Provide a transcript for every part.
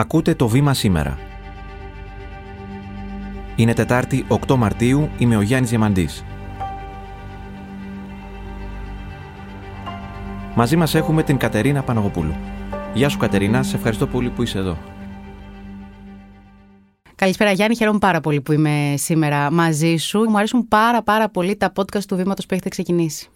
Ακούτε το βήμα σήμερα. Είναι Τετάρτη 8 Μαρτίου, είμαι ο Γιάννης Διαμαντής. Μαζί μας έχουμε την Κατερίνα Παναγοπούλου. Γεια σου Κατερίνα, σε ευχαριστώ πολύ που είσαι εδώ. Καλησπέρα Γιάννη, χαίρομαι πάρα πολύ που είμαι σήμερα μαζί σου. Μου αρέσουν πάρα πάρα πολύ τα podcast του βήματος που έχετε ξεκινήσει.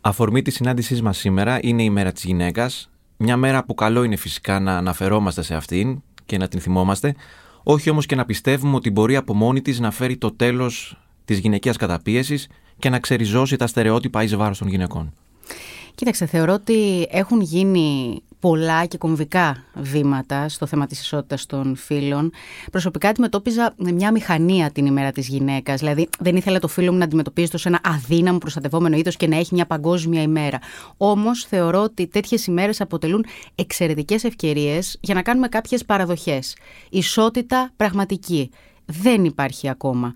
Αφορμή της συνάντησής μας σήμερα είναι η μέρα της γυναίκας. Μια μέρα που καλό είναι φυσικά να αναφερόμαστε σε αυτήν και να την θυμόμαστε, όχι όμως και να πιστεύουμε ότι μπορεί από μόνη της να φέρει το τέλος της γυναικείας καταπίεσης και να ξεριζώσει τα στερεότυπα εις βάρος των γυναικών. Κοίταξε, θεωρώ ότι έχουν γίνει πολλά και κομβικά βήματα στο θέμα της ισότητας των φίλων. Προσωπικά αντιμετώπιζα με μια μηχανία την ημέρα της γυναίκας. Δηλαδή δεν ήθελα το φίλο μου να αντιμετωπίζει το σε ένα αδύναμο προστατευόμενο είδος και να έχει μια παγκόσμια ημέρα. Όμως θεωρώ ότι τέτοιες ημέρες αποτελούν εξαιρετικές ευκαιρίες για να κάνουμε κάποιες παραδοχές. Ισότητα πραγματική. Δεν υπάρχει ακόμα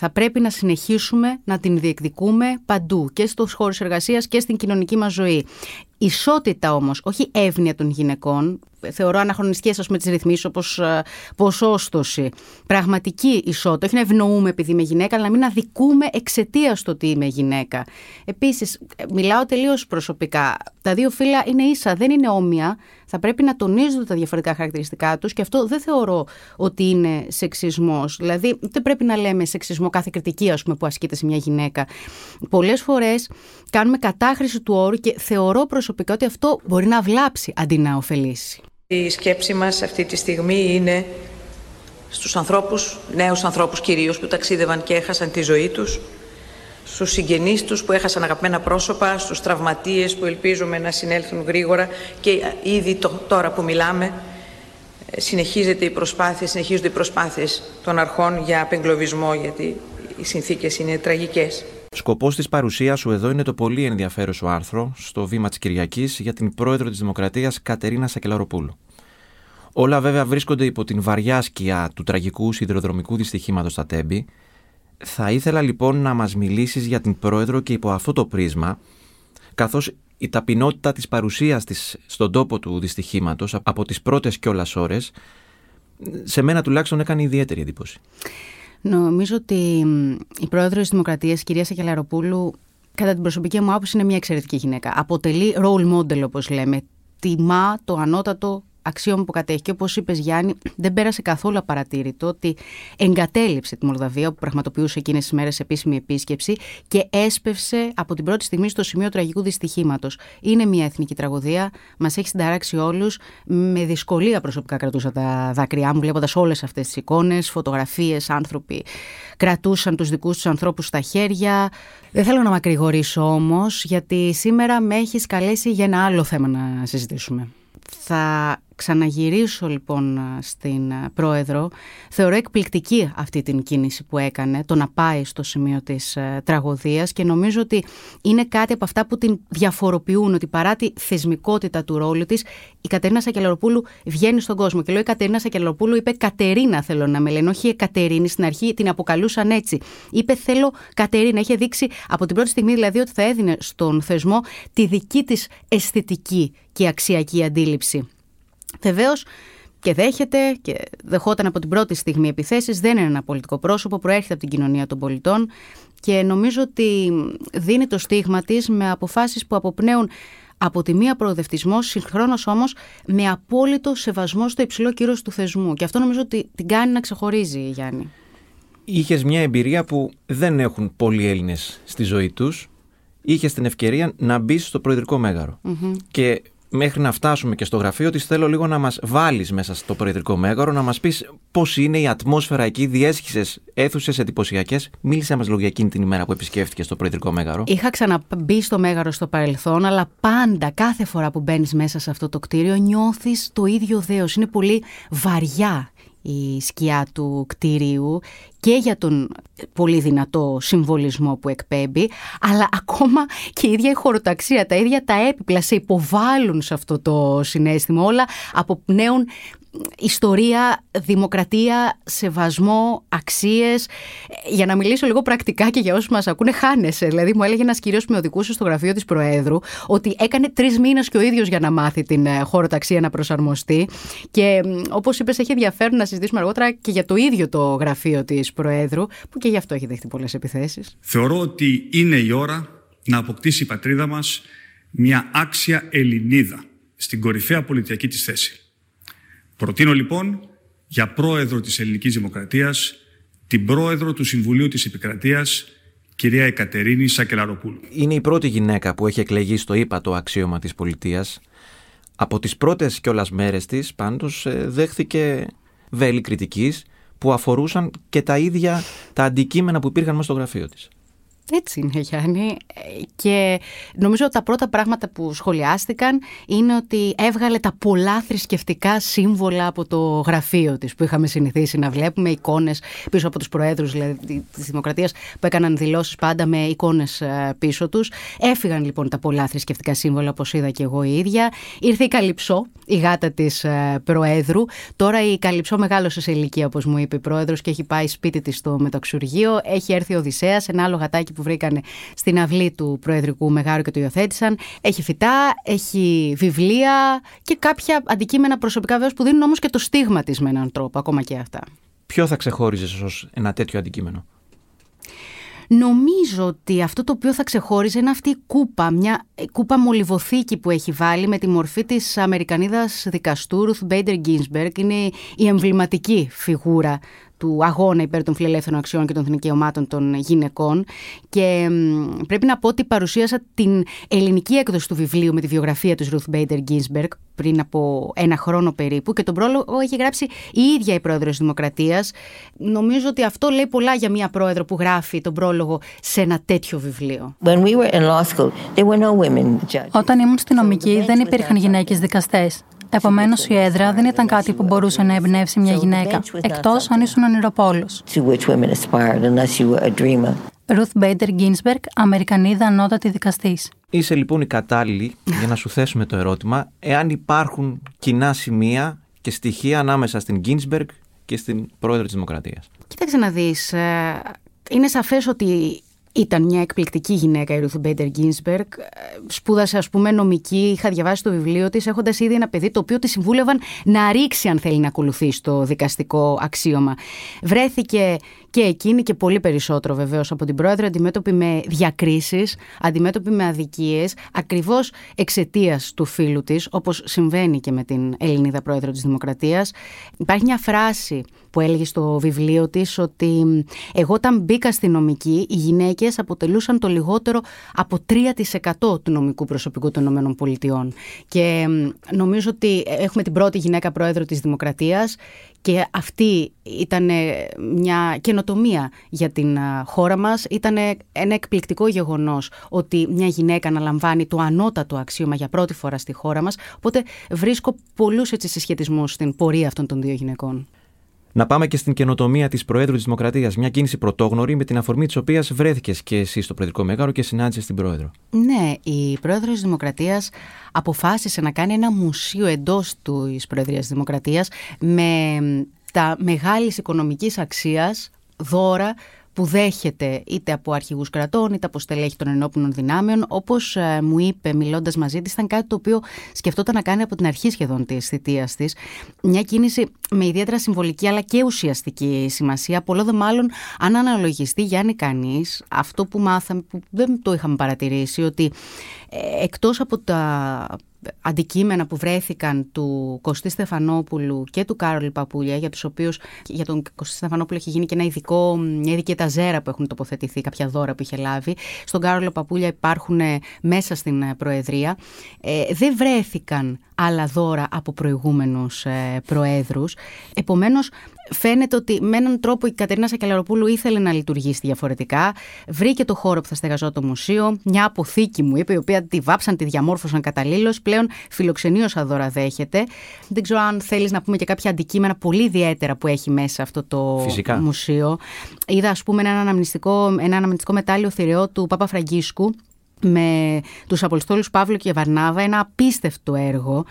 θα πρέπει να συνεχίσουμε να την διεκδικούμε παντού και στους χώρους εργασίας και στην κοινωνική μας ζωή. Ισότητα όμως, όχι εύνοια των γυναικών, θεωρώ αναχρονιστικές ας πούμε τις ρυθμίσεις όπως ε, ποσόστοση. Πραγματική ισότητα, όχι να ευνοούμε επειδή είμαι γυναίκα, αλλά να μην αδικούμε εξαιτίας το ότι είμαι γυναίκα. Επίσης, μιλάω τελείως προσωπικά. Τα δύο φύλλα είναι ίσα, δεν είναι όμοια. Θα πρέπει να τονίζονται τα διαφορετικά χαρακτηριστικά τους και αυτό δεν θεωρώ ότι είναι σεξισμός. Δηλαδή, δεν πρέπει να λέμε σεξισμό κάθε κριτική ας πούμε, που ασκείται σε μια γυναίκα. Πολλές φορές κάνουμε κατάχρηση του όρου και θεωρώ προσωπικά ότι αυτό μπορεί να βλάψει αντί να ωφελήσει. Η σκέψη μας αυτή τη στιγμή είναι στους ανθρώπους, νέους ανθρώπους κυρίως που ταξίδευαν και έχασαν τη ζωή τους, στους συγγενείς τους που έχασαν αγαπημένα πρόσωπα, στους τραυματίες που ελπίζουμε να συνέλθουν γρήγορα και ήδη τώρα που μιλάμε συνεχίζεται η προσπάθεια, συνεχίζονται οι προσπάθειες των αρχών για απεγκλωβισμό γιατί οι συνθήκες είναι τραγικές. Σκοπός της παρουσίας σου εδώ είναι το πολύ ενδιαφέρον άρθρο στο βήμα της Κυριακής για την πρόεδρο της Δημοκρατίας Κατερίνα Σακελαροπούλου. Όλα βέβαια βρίσκονται υπό την βαριά σκιά του τραγικού σιδηροδρομικού δυστυχήματος στα Τέμπη. Θα ήθελα λοιπόν να μας μιλήσεις για την πρόεδρο και υπό αυτό το πρίσμα, καθώς η ταπεινότητα της παρουσίας της στον τόπο του δυστυχήματος από τις πρώτες κιόλας ώρες, σε μένα τουλάχιστον έκανε ιδιαίτερη εντύπωση. Νομίζω ότι η πρόεδρος της Δημοκρατίας, κυρία Σακελαροπούλου, κατά την προσωπική μου άποψη, είναι μια εξαιρετική γυναίκα. Αποτελεί role model, όπως λέμε. Τιμά το ανώτατο αξίωμα που κατέχει. Και όπως είπες, Γιάννη, δεν πέρασε καθόλου απαρατήρητο ότι εγκατέλειψε τη Μολδαβία που πραγματοποιούσε εκείνες τις μέρες επίσημη επίσκεψη και έσπευσε από την πρώτη στιγμή στο σημείο τραγικού δυστυχήματος. Είναι μια εθνική τραγωδία, μας έχει συνταράξει όλους. Με δυσκολία προσωπικά κρατούσα τα δάκρυά μου, βλέποντας όλες αυτές τις εικόνες, φωτογραφίες, άνθρωποι κρατούσαν τους δικούς τους ανθρώπους στα χέρια. Δεν θέλω να μακρηγορήσω όμως, γιατί σήμερα με έχεις καλέσει για ένα άλλο θέμα να συζητήσουμε. Θα ξαναγυρίσω λοιπόν στην πρόεδρο. Θεωρώ εκπληκτική αυτή την κίνηση που έκανε, το να πάει στο σημείο της ε, τραγωδίας και νομίζω ότι είναι κάτι από αυτά που την διαφοροποιούν, ότι παρά τη θεσμικότητα του ρόλου της, η Κατερίνα Σακελαροπούλου βγαίνει στον κόσμο. Και λέω η Κατερίνα Σακελαροπούλου είπε Κατερίνα θέλω να με λένε, όχι Κατερίνη, στην αρχή την αποκαλούσαν έτσι. Είπε θέλω Κατερίνα, είχε δείξει από την πρώτη στιγμή δηλαδή ότι θα έδινε στον θεσμό τη δική της αισθητική και αξιακή αντίληψη. Βεβαίως και δέχεται και δεχόταν από την πρώτη στιγμή επιθέσεις. Δεν είναι ένα πολιτικό πρόσωπο, προέρχεται από την κοινωνία των πολιτών και νομίζω ότι δίνει το στίγμα της με αποφάσεις που αποπνέουν από τη μία προοδευτισμό, συγχρόνως όμως με απόλυτο σεβασμό στο υψηλό κύρος του θεσμού. Και αυτό νομίζω ότι την κάνει να ξεχωρίζει, Γιάννη. Είχες μια εμπειρία που δεν έχουν πολλοί Έλληνες στη ζωή τους. Είχες την ευκαιρία να μπεις στο προεδρικό Και μέχρι να φτάσουμε και στο γραφείο της, θέλω λίγο να μας βάλεις μέσα στο προεδρικό μέγαρο, να μας πεις πώς είναι η ατμόσφαιρα εκεί, διέσχισες αίθουσες εντυπωσιακές. Μίλησε μας λίγο για εκείνη την ημέρα που επισκέφθηκε στο προεδρικό μέγαρο. Είχα ξαναμπεί στο μέγαρο στο παρελθόν, αλλά πάντα, κάθε φορά που μπαίνεις μέσα σε αυτό το κτίριο, νιώθεις το ίδιο δέος. Είναι πολύ βαριά η σκιά του κτίριου και για τον πολύ δυνατό συμβολισμό που εκπέμπει, αλλά ακόμα και η ίδια η χωροταξία, τα ίδια τα έπιπλα σε υποβάλλουν σε αυτό το συνέστημα. Όλα αποπνέουν ιστορία, δημοκρατία, σεβασμό, αξίες. Για να μιλήσω λίγο πρακτικά και για όσους μας ακούνε, χάνεσαι. Δηλαδή μου έλεγε ένας κύριος που με οδηγούσε στο γραφείο της Προέδρου ότι έκανε τρεις μήνες και ο ίδιος για να μάθει την ε, χωροταξία να προσαρμοστεί. Και όπως είπες έχει ενδιαφέρον να συζητήσουμε αργότερα και για το ίδιο το γραφείο της Προέδρου, που και γι' αυτό έχει δεχτεί πολλές επιθέσεις. Θεωρώ ότι είναι η ώρα να αποκτήσει η πατρίδα μας μια άξια Ελληνίδα στην κορυφαία πολιτική της θέση. Προτείνω λοιπόν για πρόεδρο της Ελληνικής Δημοκρατίας την πρόεδρο του Συμβουλίου της Επικρατείας, κυρία Εκατερίνη Σακελαροπούλου. Είναι η πρώτη γυναίκα που έχει εκλεγεί στο ύπατο αξίωμα της πολιτείας. Από τις πρώτες κιόλας μέρες της πάντως ε, δέχθηκε βέλη κριτικής που αφορούσαν και τα ίδια τα αντικείμενα που υπήρχαν μέσα στο γραφείο της. Έτσι είναι, Γιάννη. Και νομίζω ότι τα πρώτα πράγματα που σχολιάστηκαν είναι ότι έβγαλε τα πολλά θρησκευτικά σύμβολα από το γραφείο της που είχαμε συνηθίσει να βλέπουμε εικόνες πίσω από τους προέδρους δηλαδή, της Δημοκρατίας που έκαναν δηλώσεις πάντα με εικόνες ε, πίσω τους. Έφυγαν λοιπόν τα πολλά θρησκευτικά σύμβολα όπως είδα και εγώ η ίδια. Ήρθε η Καλυψό, η γάτα της ε, Προέδρου. Τώρα η Καλυψό μεγάλωσε σε ηλικία όπως μου είπε η Πρόεδρος και έχει πάει σπίτι της στο μεταξουργείο. Έχει έρθει ο Οδυσσέας, ένα άλλο γατάκι που βρήκαν στην αυλή του Προεδρικού Μεγάρου και το υιοθέτησαν. Έχει φυτά, έχει βιβλία και κάποια αντικείμενα προσωπικά βέβαια που δίνουν όμως και το στίγμα της με έναν τρόπο, ακόμα και αυτά. Ποιο θα ξεχώριζες ως ένα τέτοιο αντικείμενο; Νομίζω ότι αυτό το οποίο θα ξεχώριζε είναι αυτή η κούπα, μια κούπα μολυβοθήκη που έχει βάλει με τη μορφή της Αμερικανίδας δικαστού Ruth Bader Ginsburg. Είναι η εμβληματική φιγούρα του αγώνα υπέρ των φιλελεύθερων αξιών και των δικαιωμάτων των γυναικών. Και πρέπει να πω ότι παρουσίασα την ελληνική έκδοση του βιβλίου με τη βιογραφία του Ruth Bader Ginsburg πριν από ένα χρόνο περίπου και τον πρόλογο έχει γράψει η ίδια η πρόεδρος της Δημοκρατίας. Νομίζω ότι αυτό λέει πολλά για μια πρόεδρο που γράφει τον πρόλογο σε ένα τέτοιο βιβλίο. Όταν ήμουν στη νομική δεν υπήρχαν γυναίκες δικαστές. Επομένως, η έδρα δεν ήταν κάτι που μπορούσε να εμπνεύσει μια γυναίκα, εκτός αν ήσουν ονειροπόλο. Ruth Bader Ginsburg, Αμερικανίδα ανώτατη δικαστής. Είσαι λοιπόν η κατάλληλη για να σου θέσουμε το ερώτημα εάν υπάρχουν κοινά σημεία και στοιχεία ανάμεσα στην Ginsburg και στην πρόεδρο της Δημοκρατίας. Κοίταξε να δεις, ε, είναι σαφές ότι ήταν μια εκπληκτική γυναίκα η Ruth Bader Ginsburg. Σπούδασε, ας πούμε, νομική. Είχα διαβάσει το βιβλίο της, έχοντας ήδη ένα παιδί το οποίο τη συμβούλευαν να ρίξει, αν θέλει να ακολουθεί το δικαστικό αξίωμα. Βρέθηκε και εκείνη και πολύ περισσότερο βεβαίως από την πρόεδρο, αντιμέτωπη με διακρίσεις, αντιμέτωπη με αδικίες, ακριβώς εξαιτίας του φίλου της, όπως συμβαίνει και με την Ελληνίδα πρόεδρο της Δημοκρατίας. Υπάρχει μια φράση που έλεγε στο βιβλίο της ότι εγώ όταν μπήκα στη νομική, οι γυναίκες αποτελούσαν το λιγότερο από 3% του νομικού προσωπικού των ΗΠΑ. Και νομίζω ότι έχουμε την πρώτη γυναίκα πρόεδρο της Δημοκρατίας και αυτή ήταν μια καινοτομία για την χώρα μας. Ήταν ένα εκπληκτικό γεγονός ότι μια γυναίκα αναλαμβάνει το ανώτατο αξίωμα για πρώτη φορά στη χώρα μας. Οπότε βρίσκω πολλούς έτσι συσχετισμούς στην πορεία αυτών των δύο γυναικών. Να πάμε και στην καινοτομία της Προέδρου της Δημοκρατίας. Μια κίνηση πρωτόγνωρη με την αφορμή της οποίας βρέθηκες και εσύ στο Προεδρικό Μέγαρο και συνάντησες την Πρόεδρο. Ναι, η Πρόεδρος της Δημοκρατίας αποφάσισε να κάνει ένα μουσείο εντός της Προεδρίας της Δημοκρατίας με τα μεγάλης οικονομικής αξίας δώρα που δέχεται είτε από αρχηγούς κρατών είτε από στελέχη των ενόπλων δυνάμεων. Όπως ε, μου είπε μιλώντας μαζί της, ήταν κάτι το οποίο σκεφτόταν να κάνει από την αρχή σχεδόν της θητείας της. Μια κίνηση με ιδιαίτερα συμβολική αλλά και ουσιαστική σημασία. Πολλό δε μάλλον αν αναλογιστεί Γιάννη κανείς αυτό που μάθαμε, που δεν το είχαμε παρατηρήσει, ότι ε, εκτός από τα αντικείμενα που βρέθηκαν του Κωστή Στεφανόπουλου και του Κάρολου Παπούλια, για τους οποίους για τον Κωστή Στεφανόπουλο έχει γίνει και ένα ειδικό, μια ειδική εταζέρα που έχουν τοποθετηθεί, κάποια δώρα που είχε λάβει. Στον Κάρολο Παπούλια υπάρχουν ε, μέσα στην ε, Προεδρία. Ε, δεν βρέθηκαν άλλα δώρα από προηγούμενους ε, προέδρους. Επομένως, φαίνεται ότι με έναν τρόπο η Κατερίνα Σακελαροπούλου ήθελε να λειτουργήσει διαφορετικά. Βρήκε το χώρο που θα στεγαζόταν το μουσείο, μια αποθήκη μου είπε, η οποία τη βάψαν, τη διαμόρφωσαν καταλήλως. Πλέον φιλοξενεί όσα δώρα δέχεται. Δεν ξέρω αν θέλεις να πούμε και κάποια αντικείμενα πολύ ιδιαίτερα που έχει μέσα αυτό το μουσείο. Είδα, ας πούμε, ένα αναμνηστικό, ένα αναμνηστικό μετάλλιο θηρεό του Παπα Φραγκίσκου με τους Αποστόλους Παύλο και Βαρνάβα, ένα απίστευτο έργο,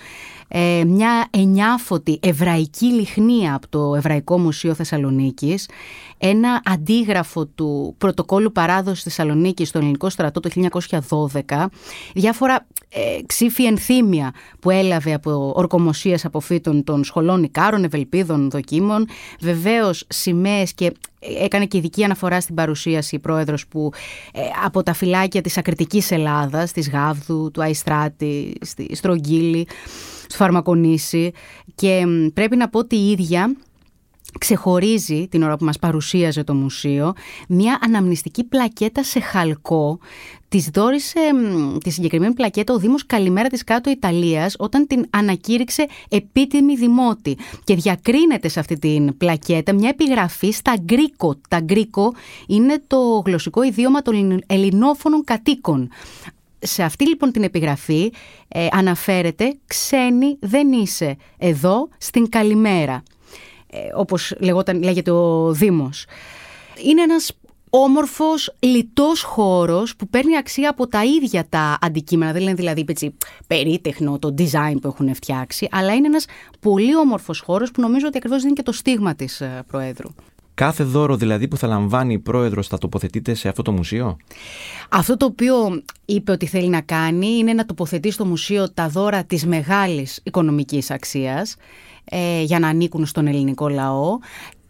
ε, μια εννιάφωτη εβραϊκή λιχνία από το Εβραϊκό Μουσείο Θεσσαλονίκης, ένα αντίγραφο του πρωτοκόλου παράδοσης Θεσσαλονίκης στο ελληνικό στρατό το 1912, διάφορα ε, ξύφη ενθύμια που έλαβε από ορκομοσίες αποφύτων των σχολών Ικάρων, Ευελπίδων, Δοκίμων, βεβαίως σημαίες και έκανε και ειδική αναφορά στην παρουσίαση η πρόεδρος που ε, από τα φυλάκια της ακριτικής Ελλάδας, της Γάβδου, του Αϊστράτη, στη Στρογγύλη, στο Φαρμακονήσι. Και πρέπει να πω ότι η ίδια ξεχωρίζει την ώρα που μας παρουσίαζε το μουσείο μια αναμνηστική πλακέτα σε χαλκό Της δόρισε τη συγκεκριμένη πλακέτα ο Δήμος Καλημέρα της Κάτω Ιταλίας όταν την ανακήρυξε επίτιμη δημότη και διακρίνεται σε αυτή την πλακέτα μια επιγραφή στα γκρίκο. Τα γκρίκο είναι το γλωσσικό ιδίωμα των ελληνόφωνων κατοίκων. Σε αυτή λοιπόν την επιγραφή ε, αναφέρεται «Ξένη δεν είσαι εδώ στην Καλημέρα» ε, όπως λεγόταν, λέγεται ο Δήμος. Είναι ένας όμορφος, λιτός χώρος που παίρνει αξία από τα ίδια τα αντικείμενα. Δεν λένε δηλαδή έτσι, περίτεχνο το design που έχουν φτιάξει, αλλά είναι ένας πολύ όμορφος χώρος που νομίζω ότι ακριβώς είναι και το στίγμα της ε, Προέδρου. Κάθε δώρο δηλαδή που θα λαμβάνει η πρόεδρος θα τοποθετείται σε αυτό το μουσείο; Αυτό το οποίο είπε ότι θέλει να κάνει είναι να τοποθετεί στο μουσείο τα δώρα της μεγάλης οικονομικής αξίας ε, για να ανήκουν στον ελληνικό λαό.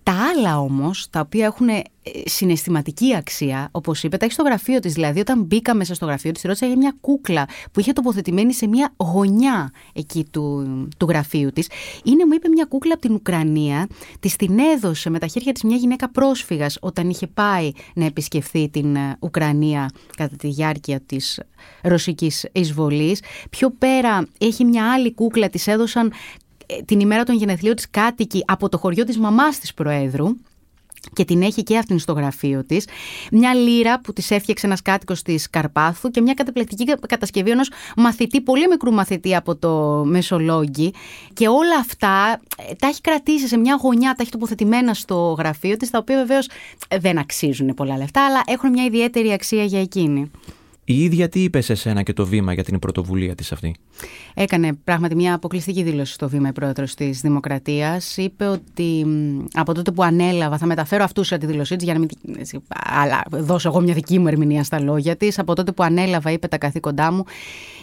Τα άλλα όμως, τα οποία έχουν ε, συναισθηματική αξία, όπως είπε, τα έχεις στο γραφείο της. Δηλαδή, όταν μπήκα μέσα στο γραφείο της, ρώτησα για μια κούκλα που είχε τοποθετημένη σε μια γωνιά εκεί του, του γραφείου της. Είναι, μου είπε, μια κούκλα από την Ουκρανία. Της την έδωσε με τα χέρια της μια γυναίκα πρόσφυγας όταν είχε πάει να επισκεφθεί την ε, Ουκρανία κατά τη διάρκεια της ρωσικής εισβολής. Πιο πέρα έχει μια άλλη κούκλα, της έδωσαν την ημέρα των γενεθλίων της κάτοικη από το χωριό της μαμάς της Προέδρου και την έχει και αυτήν στο γραφείο της. Μια λύρα που της έφτιαξε ένας κάτοικος της Καρπάθου και μια καταπληκτική κατασκευή ενός μαθητή, πολύ μικρού μαθητή από το Μεσολόγγι και όλα αυτά ε, τα έχει κρατήσει σε μια γωνιά, τα έχει τοποθετημένα στο γραφείο της, τα οποία βεβαίως δεν αξίζουν πολλά λεφτά, αλλά έχουν μια ιδιαίτερη αξία για εκείνη. Η ίδια τι είπε σε σένα και το βήμα για την πρωτοβουλία της αυτή; Έκανε πράγματι μια αποκλειστική δήλωση στο βήμα η πρόεδρος της Δημοκρατίας. Είπε ότι από τότε που ανέλαβα, θα μεταφέρω αυτούς τη δήλωσή της για να μην αλλά, δώσω εγώ μια δική μου ερμηνεία στα λόγια της. Από τότε που ανέλαβα, είπε τα καθήκοντά μου,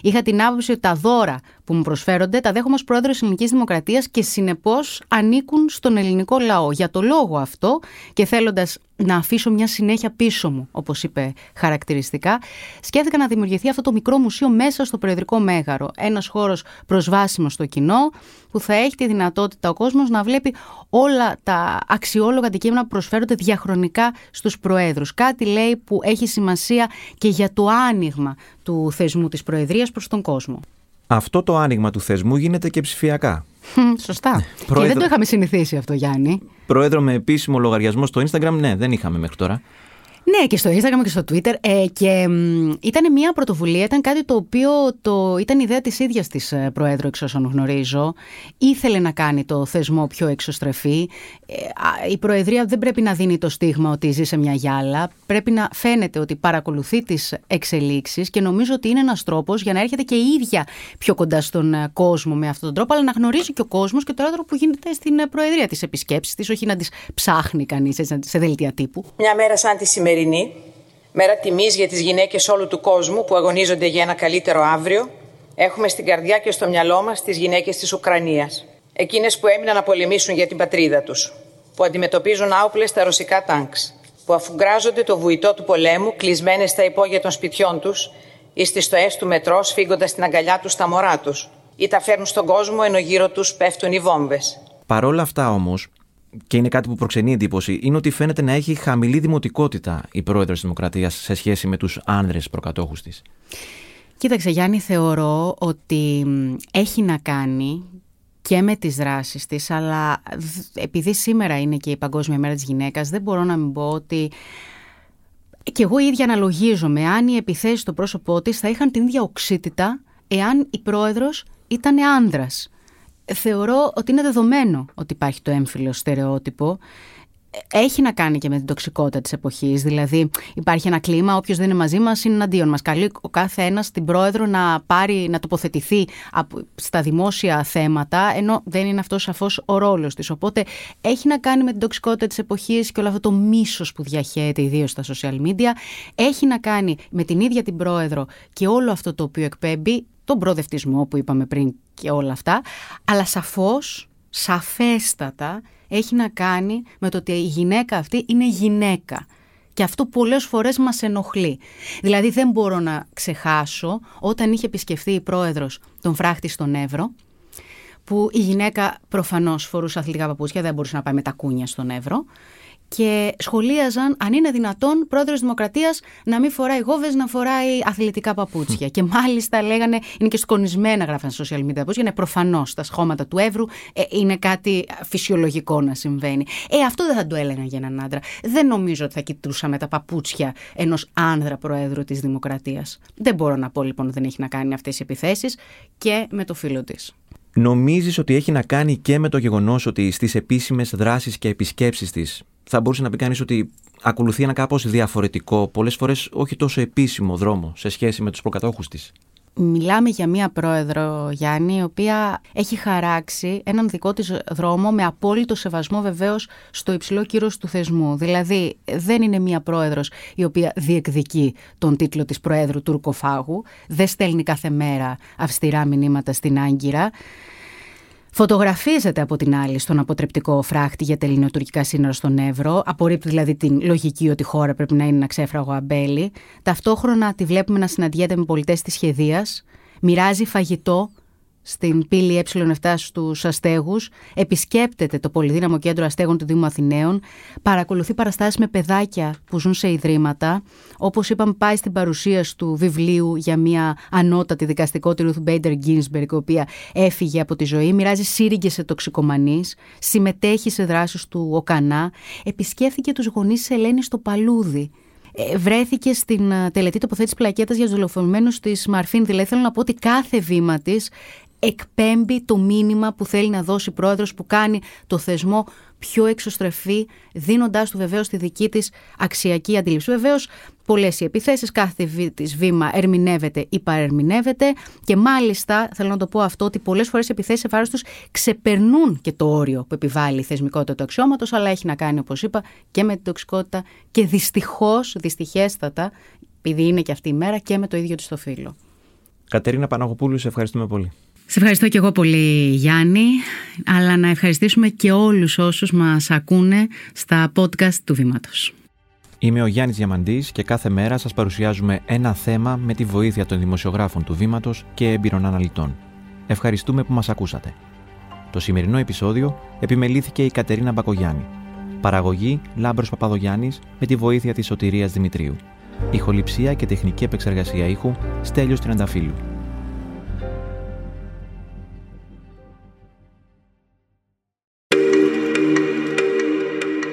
είχα την άποψη ότι τα δώρα που μου προσφέρονται τα δέχομαι ως πρόεδρος της Ελληνικής Δημοκρατίας και συνεπώς ανήκουν στον ελληνικό λαό. Για το λόγο αυτό και θέλοντας να αφήσω μια συνέχεια πίσω μου, όπως είπε χαρακτηριστικά, σκέφτηκα να δημιουργηθεί αυτό το μικρό μουσείο μέσα στο Προεδρικό Μέγαρο. Ένας χώρος προσβάσιμος στο κοινό, που θα έχει τη δυνατότητα ο κόσμος να βλέπει όλα τα αξιόλογα αντικείμενα που προσφέρονται διαχρονικά στους Προέδρους. Κάτι λέει που έχει σημασία και για το άνοιγμα του θεσμού της Προεδρίας προς τον κόσμο. Αυτό το άνοιγμα του θεσμού γίνεται και ψηφιακά. Σωστά. Και δεν το είχαμε συνηθίσει αυτό, Γιάννη. Πρόεδρο με επίσημο λογαριασμό στο Instagram, ναι, δεν είχαμε μέχρι τώρα. Ναι, και στο Instagram και στο Twitter. Ε, και ήταν μια πρωτοβουλία, ήταν κάτι το οποίο το, ήταν ιδέα της ίδιας της ε, Προέδρου, εξ όσων γνωρίζω. Ήθελε να κάνει το θεσμό πιο εξωστρεφή. Ε, η Προεδρία δεν πρέπει να δίνει το στίγμα ότι ζει σε μια γυάλα. Πρέπει να φαίνεται ότι παρακολουθεί τις εξελίξεις και νομίζω ότι είναι ένας τρόπος για να έρχεται και η ίδια πιο κοντά στον ε, κόσμο με αυτόν τον τρόπο, αλλά να γνωρίζει και ο κόσμος και το έδρο που γίνεται στην ε, Προεδρία της επισκέψης της, όχι να τις ψάχνει κανείς σε δελτία τύπου. Μια μέρα σαν τη σημερινή σημερινή, μέρα τιμής για τις γυναίκες όλου του κόσμου που αγωνίζονται για ένα καλύτερο αύριο, έχουμε στην καρδιά και στο μυαλό μας τις γυναίκες της Ουκρανίας. Εκείνες που έμειναν να πολεμήσουν για την πατρίδα τους, που αντιμετωπίζουν άοπλες τα ρωσικά τάγκς, που αφουγκράζονται το βουητό του πολέμου κλεισμένες στα υπόγεια των σπιτιών τους ή στις στοές του μετρό σφίγγοντας την αγκαλιά τους στα μωρά τους, ή τα φέρνουν στον κόσμο ενώ γύρω τους πέφτουν οι βόμβες. Παρόλα αυτά όμως, και είναι κάτι που προξενεί εντύπωση, είναι ότι φαίνεται να έχει χαμηλή δημοτικότητα η πρόεδρος της Δημοκρατίας σε σχέση με τους άνδρες προκατόχους της. Κοίταξε Γιάννη, θεωρώ ότι έχει να κάνει και με τις δράσεις της, αλλά επειδή σήμερα είναι και η Παγκόσμια Μέρα της Γυναίκας, δεν μπορώ να μην πω ότι και εγώ ίδια αναλογίζομαι αν οι επιθέσεις στο πρόσωπό της θα είχαν την ίδια οξύτητα εάν η πρόεδρος ήταν άνδρας θεωρώ ότι είναι δεδομένο ότι υπάρχει το έμφυλο στερεότυπο. έχει να κάνει και με την τοξικότητα της εποχής. Δηλαδή, υπάρχει ένα κλίμα, όποιος δεν είναι μαζί μας είναι εναντίον μας. Καλεί ο κάθε ένας την πρόεδρο να πάρει, να τοποθετηθεί στα δημόσια θέματα, ενώ δεν είναι αυτό σαφώς ο ρόλος της. Οπότε έχει να κάνει με την τοξικότητα της εποχής και όλο αυτό το μίσος που διαχέεται, ιδίως στα social media. Έχει να κάνει με την ίδια την πρόεδρο και όλο αυτό το οποίο εκπέμπει, τον προοδευτισμό που είπαμε πριν και όλα αυτά. Αλλά σαφώς, σαφέστατα έχει να κάνει με το ότι η γυναίκα αυτή είναι γυναίκα. Και αυτό πολλές φορές μας ενοχλεί. Δηλαδή δεν μπορώ να ξεχάσω όταν είχε επισκεφθεί η πρόεδρος τον φράχτη στον Εύρο, που η γυναίκα προφανώς φορούσε αθλητικά παπούτσια, δεν μπορούσε να πάει με τα κούνια στον Εύρο και σχολίαζαν αν είναι δυνατόν πρόεδρος Δημοκρατίας να μην φοράει γόβες, να φοράει αθλητικά παπούτσια. και μάλιστα λέγανε, είναι και σκονισμένα γράφαν στα social media παπούτσια, είναι προφανώς τα σχώματα του Εύρου, ε, είναι κάτι φυσιολογικό να συμβαίνει. Ε, αυτό δεν θα το έλεγαν για έναν άντρα. Δεν νομίζω ότι θα κοιτούσαμε τα παπούτσια ενός άνδρα Προέδρου της Δημοκρατίας. Δεν μπορώ να πω λοιπόν ότι δεν έχει να κάνει αυτές οι επιθέσεις και με το φίλο της. Νομίζεις ότι έχει να κάνει και με το γεγονός ότι στις επίσημες δράσεις και επισκέψεις της θα μπορούσε να πει κανείς ότι ακολουθεί ένα κάπως διαφορετικό, πολλές φορές όχι τόσο επίσημο δρόμο σε σχέση με τους προκατόχους της. Μιλάμε για μία πρόεδρο, Γιάννη, η οποία έχει χαράξει έναν δικό της δρόμο με απόλυτο σεβασμό βεβαίως στο υψηλό κύρος του θεσμού. Δηλαδή δεν είναι μία πρόεδρος η οποία διεκδικεί τον τίτλο της πρόεδρου τουρκοφάγου, δεν στέλνει κάθε μέρα αυστηρά μηνύματα στην Άγκυρα. Φωτογραφίζεται από την άλλη στον αποτρεπτικό φράχτη για τα ελληνοτουρκικά σύνορα στον Εύρο. Απορρίπτει δηλαδή την λογική ότι η χώρα πρέπει να είναι ένα ξέφραγο αμπέλι. Ταυτόχρονα τη βλέπουμε να συναντιέται με πολιτές της σχεδίας. Μοιράζει φαγητό στην πύλη Ε7 στους Αστέγους, επισκέπτεται το πολυδύναμο κέντρο Αστέγων του Δήμου Αθηναίων, παρακολουθεί παραστάσεις με παιδάκια που ζουν σε ιδρύματα, όπως είπαμε πάει στην παρουσίαση του βιβλίου για μια ανώτατη δικαστικό τη Ρουθ Μπέιντερ Γκίνσμπεργκ, η οποία έφυγε από τη ζωή, μοιράζει σύριγγες σε τοξικομανείς, συμμετέχει σε δράσεις του ΟΚΑΝΑ, επισκέφθηκε τους γονείς της Ελένης στο Παλούδι, ε, βρέθηκε στην ε, τελετή τοποθέτηση πλακέτας για τους δολοφονημένους της Μαρφίν. Δηλαδή, θέλω να πω ότι κάθε βήμα της εκπέμπει το μήνυμα που θέλει να δώσει πρόεδρος που κάνει το θεσμό πιο εξωστρεφή, δίνοντάς του βεβαίως τη δική της αξιακή αντίληψη. Βεβαίως πολλές οι επιθέσεις, κάθε της βήμα ερμηνεύεται ή παρερμηνεύεται και μάλιστα θέλω να το πω αυτό ότι πολλές φορές οι επιθέσεις σε βάρος τους ξεπερνούν και το όριο που επιβάλλει η θεσμικότητα του αξιώματος αλλά έχει να κάνει όπως είπα και με την τοξικότητα και δυστυχώς, δυστυχέστατα επειδή είναι και αυτή η μέρα και με το ίδιο της το φίλο. Κατερίνα Παναγοπούλου, σε ευχαριστούμε πολύ. Σε ευχαριστώ και εγώ πολύ Γιάννη, αλλά να ευχαριστήσουμε και όλους όσους μας ακούνε στα podcast του Βήματος. Είμαι ο Γιάννης Διαμαντής και κάθε μέρα σας παρουσιάζουμε ένα θέμα με τη βοήθεια των δημοσιογράφων του Βήματος και έμπειρων αναλυτών. Ευχαριστούμε που μας ακούσατε. Το σημερινό επεισόδιο επιμελήθηκε η Κατερίνα Μπακογιάννη. Παραγωγή Λάμπρος Παπαδογιάννης με τη βοήθεια της Σωτηρίας Δημητρίου. Ηχοληψία και τεχνική επεξεργασία ήχου Στέλιος Τριανταφύλου.